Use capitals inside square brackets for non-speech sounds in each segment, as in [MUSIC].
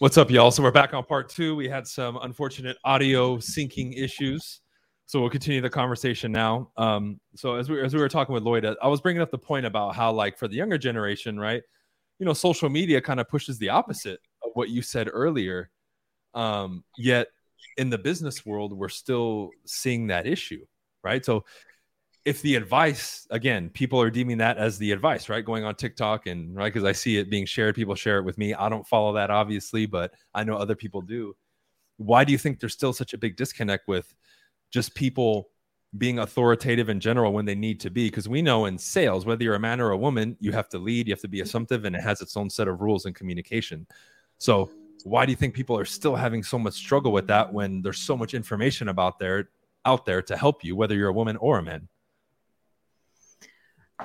What's up, y'all? So we're back on part two. We had some unfortunate audio syncing issues, so we'll continue the conversation now. Um, so as we as we were talking with Loida, I was bringing up the point about how, like, for the younger generation, right? You know, social media kind of pushes the opposite of what you said earlier. Um, yet in the business world, we're still seeing that issue, right? So if the advice again people are deeming that as the advice right? Going on tiktok and right because i see it being shared people share it with me. I don't follow that obviously but i know other people do. Why do you think there's still such a big disconnect with just people being authoritative in general when they need to be? Because we know in sales whether you're a man or a woman you have to lead you have to be assumptive and it has its own set of rules and communication. So why do you think people are still having so much struggle with that when there's so much information about there out there to help you whether you're a woman or a man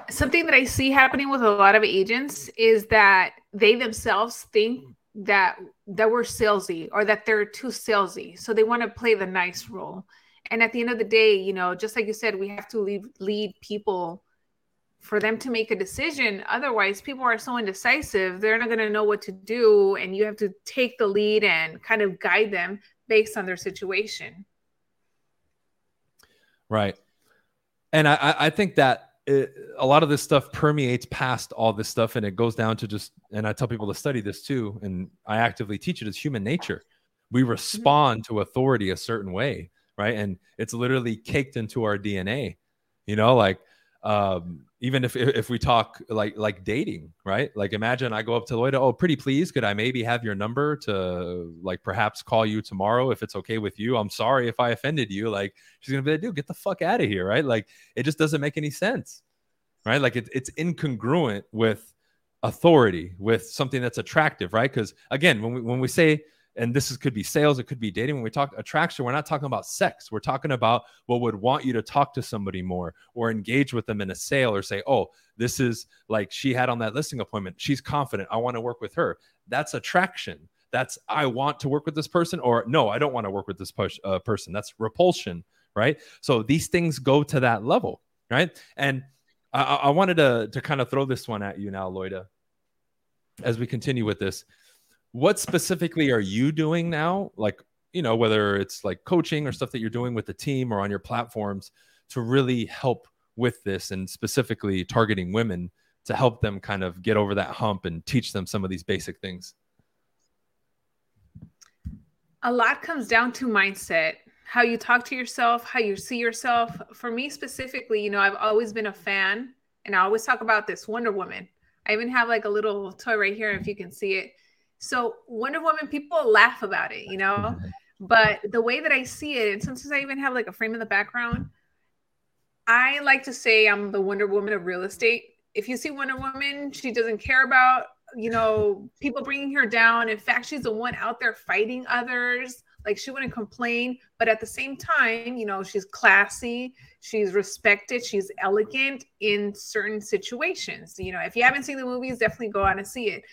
something that I see happening with a lot of agents is that they themselves think that that we're salesy or that they're too salesy. So they want to play the nice role. And at the end of the day, you know, just like you said, we have to lead lead people for them to make a decision. Otherwise, people are so indecisive, they're not going to know what to do. And you have to take the lead and kind of guide them based on their situation. Right. And I, I think that it, a lot of this stuff permeates past all this stuff and it goes down to just and i tell people to study this too and i actively teach it as human nature we mm-hmm. respond to authority a certain way right and it's literally caked into our dna you know like um, even if if we talk like like dating, right? Like imagine I go up to Loida, oh, pretty please, could I maybe have your number to like perhaps call you tomorrow if it's okay with you? I'm sorry if I offended you. Like she's gonna be like, dude, get the fuck out of here, right? Like it just doesn't make any sense, right? Like it, it's incongruent with authority, with something that's attractive, right? Because again, when we when we say and this is, could be sales, it could be dating. When we talk attraction, we're not talking about sex. We're talking about what would want you to talk to somebody more or engage with them in a sale or say, oh, this is like she had on that listing appointment. She's confident. I want to work with her. That's attraction. That's I want to work with this person, or no, I don't want to work with this push, uh, person. That's repulsion, right? So these things go to that level, right? And I, I wanted to to kind of throw this one at you now, Loida, as we continue with this what specifically are you doing now? Like you know whether it's like coaching or stuff that you're doing with the team or on your platforms to really help with this and specifically targeting women to help them kind of get over that hump and teach them some of these basic things? A lot comes down to mindset how you talk to yourself how you see yourself. For me specifically you know i've always been a fan and i always talk about this wonder woman. I even have like a little toy right here if you can see it so Wonder Woman, people laugh about it, you know, mm-hmm. but the way that I see it, and sometimes I even have like a frame in the background. I like to say I'm the Wonder Woman of real estate. If you see Wonder Woman, she doesn't care about you know people bringing her down. In fact, she's the one out there fighting others. Like she wouldn't complain, but at the same time, you know, she's classy, she's respected, she's elegant in certain situations. You know, if you haven't seen the movies, definitely go out and see it.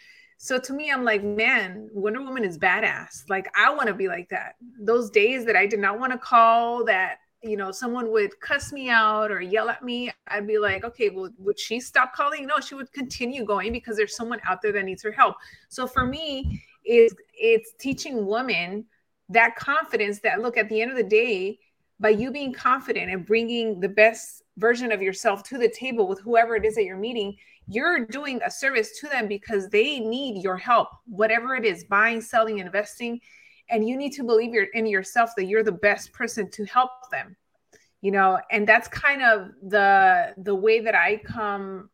So to me, I'm like, man, Wonder Woman is badass. Like, I want to be like that. Those days that I did not want to call, that, you know, someone would cuss me out or yell at me, I'd be like, okay, well, would she stop calling? No, she would continue going because there's someone out there that needs her help. So for me, is it's teaching women that confidence that look at the end of the day, by you being confident and bringing the best version of yourself to the table with whoever it is that you're meeting, you're doing a service to them because they need your help, whatever it is buying, selling, investing. And you need to believe in yourself that you're the best person to help them you know and that's kind of the the way that i come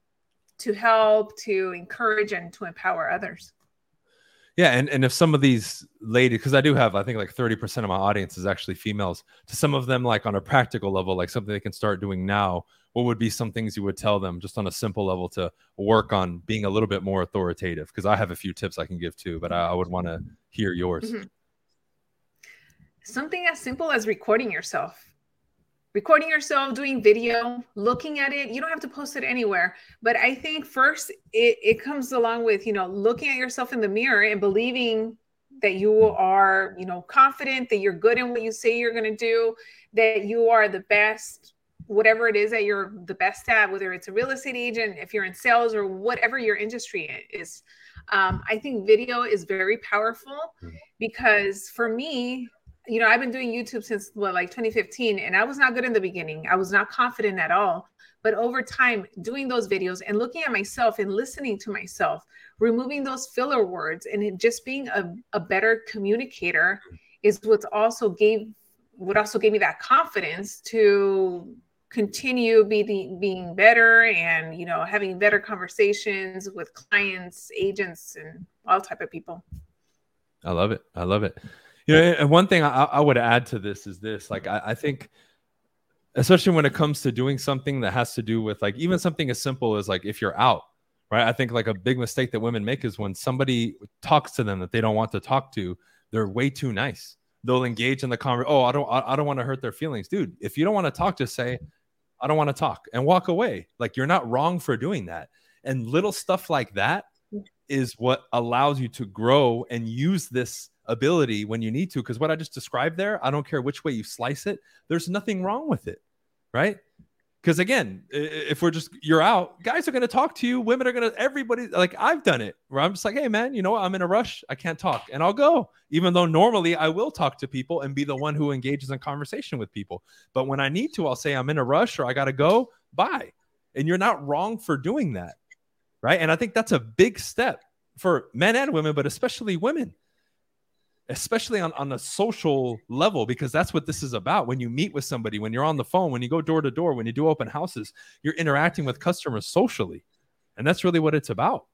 to help to encourage and to empower others yeah and, and if some of these ladies because i do have i think like 30% of my audience is actually females to some of them like on a practical level like something they can start doing now what would be some things you would tell them just on a simple level to work on being a little bit more authoritative? Because I have a few tips I can give too, but I, I would want to hear yours. Mm-hmm. Something as simple as recording yourself. Recording yourself, doing video, looking at it. You don't have to post it anywhere. But I think first it, it comes along with, you know, looking at yourself in the mirror and believing that you are, you know, confident that you're good in what you say you're going to do, that you are the best whatever it is that you're the best at, whether it's a real estate agent, if you're in sales or whatever your industry is. Um, I think video is very powerful mm-hmm. because for me, you know, I've been doing YouTube since what, like 2015, and I was not good in the beginning. I was not confident at all. But over time, doing those videos and looking at myself and listening to myself, removing those filler words, and just being a, a better communicator is what's also gave what also gave me that confidence to continue being being better and you know having better conversations with clients agents and all type of people i love it i love it you know and one thing i, I would add to this is this like I, I think especially when it comes to doing something that has to do with like even something as simple as like if you're out right i think like a big mistake that women make is when somebody talks to them that they don't want to talk to they're way too nice they'll engage in the conversation oh i don't i, I don't want to hurt their feelings dude if you don't want to talk just say I don't want to talk and walk away. Like you're not wrong for doing that. And little stuff like that is what allows you to grow and use this ability when you need to. Because what I just described there, I don't care which way you slice it, there's nothing wrong with it. Right. Because again, if we're just you're out, guys are gonna talk to you. Women are gonna everybody like I've done it where I'm just like, hey man, you know what? I'm in a rush. I can't talk, and I'll go. Even though normally I will talk to people and be the one who engages in conversation with people. But when I need to, I'll say I'm in a rush or I gotta go. Bye. And you're not wrong for doing that, right? And I think that's a big step for men and women, but especially women especially on, on a social level, because that's what this is about. When you meet with somebody, when you're on the phone, when you go door to door, when you do open houses, you're interacting with customers socially. And that's really what it's about,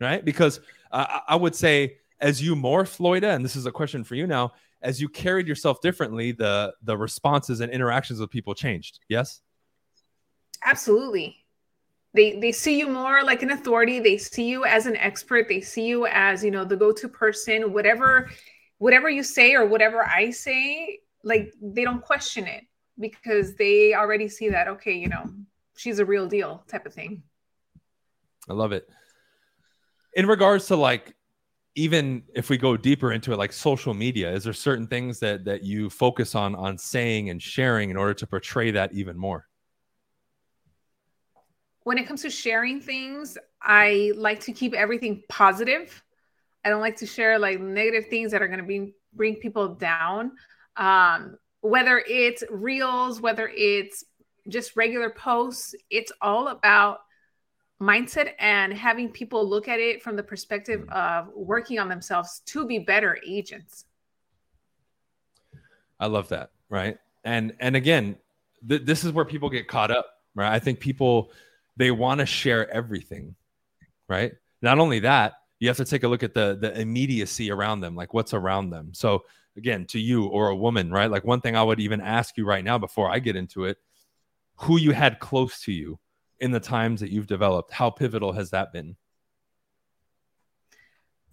right? Because uh, I would say, as you morph, Loida, and this is a question for you now, as you carried yourself differently, the the responses and interactions with people changed. Yes. Absolutely. They they see you more like an authority. They see you as an expert. They see you as you know the go to person. Whatever whatever you say or whatever I say, like they don't question it because they already see that, okay, you know, she's a real deal type of thing. I love it. In regards to like, even if we go deeper into it, like social media, is there certain things that that you focus on on saying and sharing in order to portray that even more? When it comes to sharing things, I like to keep everything positive. I don't like to share like negative things that are going to be bring people down. Um, whether it's reels, whether it's just regular posts, it's all about mindset and having people look at it from the perspective mm. of working on themselves to be better agents. I love that, right? And and again, th- this is where people get caught up, right? I think people they want to share everything, right? Not only that, you have to take a look at the the immediacy around them like what's around them. So again to you or a woman right? Like one thing i would even ask you right now before i get into it who you had close to you in the times that you've developed how pivotal has that been?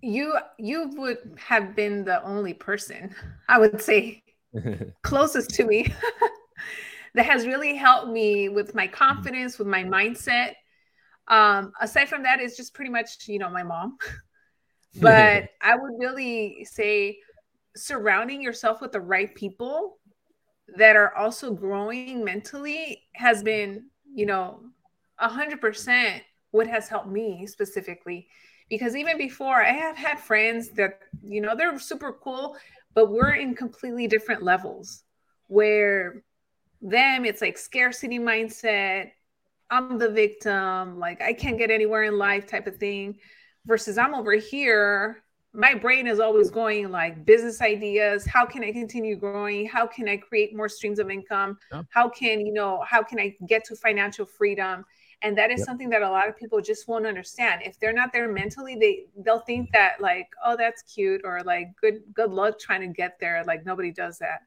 You you would have been the only person i would say [LAUGHS] closest to me [LAUGHS] that has really helped me with my confidence with my mindset um, aside from that, it's just pretty much, you know, my mom. [LAUGHS] but [LAUGHS] I would really say surrounding yourself with the right people that are also growing mentally has been, you know, a hundred percent what has helped me specifically. Because even before I have had friends that, you know, they're super cool, but we're in completely different levels where them it's like scarcity mindset I'm the victim, like I can't get anywhere in life type of thing. Versus I'm over here, my brain is always going like business ideas. How can I continue growing? How can I create more streams of income? Yeah. How can, you know, how can I get to financial freedom? And that is yep. something that a lot of people just won't understand. If they're not there mentally, they they'll think that like, oh, that's cute, or like good good luck trying to get there. Like nobody does that.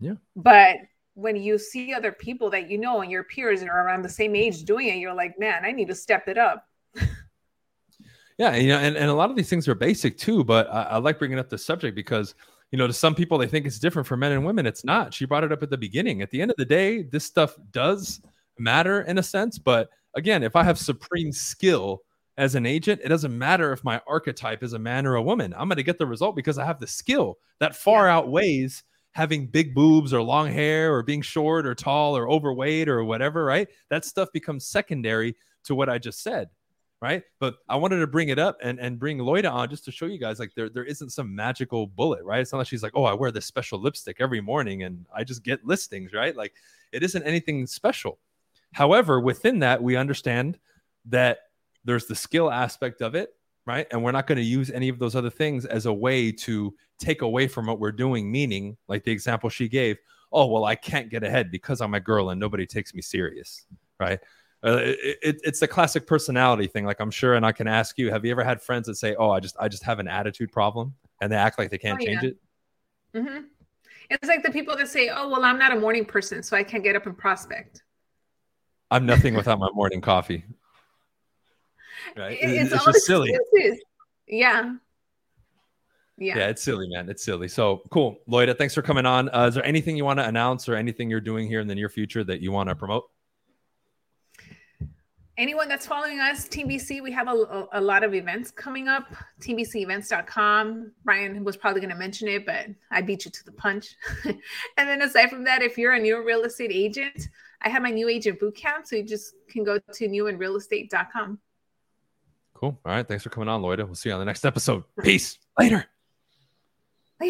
Yeah. But when you see other people that you know and your peers and are around the same age doing it, you're like, man, I need to step it up. [LAUGHS] yeah, you know, and, and a lot of these things are basic too, but I, I like bringing up the subject because you know, to some people they think it's different for men and women. It's not. She brought it up at the beginning. At the end of the day, this stuff does matter in a sense, but again, if I have supreme skill as an agent, it doesn't matter if my archetype is a man or a woman. I'm going to get the result because I have the skill that far yeah. outweighs having big boobs or long hair or being short or tall or overweight or whatever, right? That stuff becomes secondary to what I just said, right? But I wanted to bring it up and, and bring Loida on just to show you guys like there, there isn't some magical bullet, right? It's not like she's like, oh, I wear this special lipstick every morning and I just get listings, right? Like it isn't anything special. However, within that, we understand that there's the skill aspect of it, right? And we're not going to use any of those other things as a way to take away from what we're doing, meaning, like the example she gave, oh, well, I can't get ahead because I'm a girl and nobody takes me serious, right? Uh, it, it, it's the classic personality thing. Like I'm sure, and I can ask you: Have you ever had friends that say, "Oh, I just, I just have an attitude problem," and they act like they can't oh, change yeah. it? Mm-hmm. It's like the people that say, "Oh, well, I'm not a morning person, so I can't get up and prospect." I'm nothing without my morning coffee. Right? It's, it's just silly. Yeah. Yeah. yeah, it's silly, man. It's silly. So cool, Loida. Thanks for coming on. Uh, is there anything you want to announce or anything you're doing here in the near future that you want to promote? anyone that's following us, TBC, we have a, a, lot of events coming up. TBCevents.com. Bryan was probably going to mention it, but I beat you to the punch. [LAUGHS] and then aside from that, if you're a new real estate agent, I have my new agent boot camp. So you just can go to newandrealestate.com. Cool. All right. Thanks for coming on, Loida. We'll see you on the next episode. Peace. Later.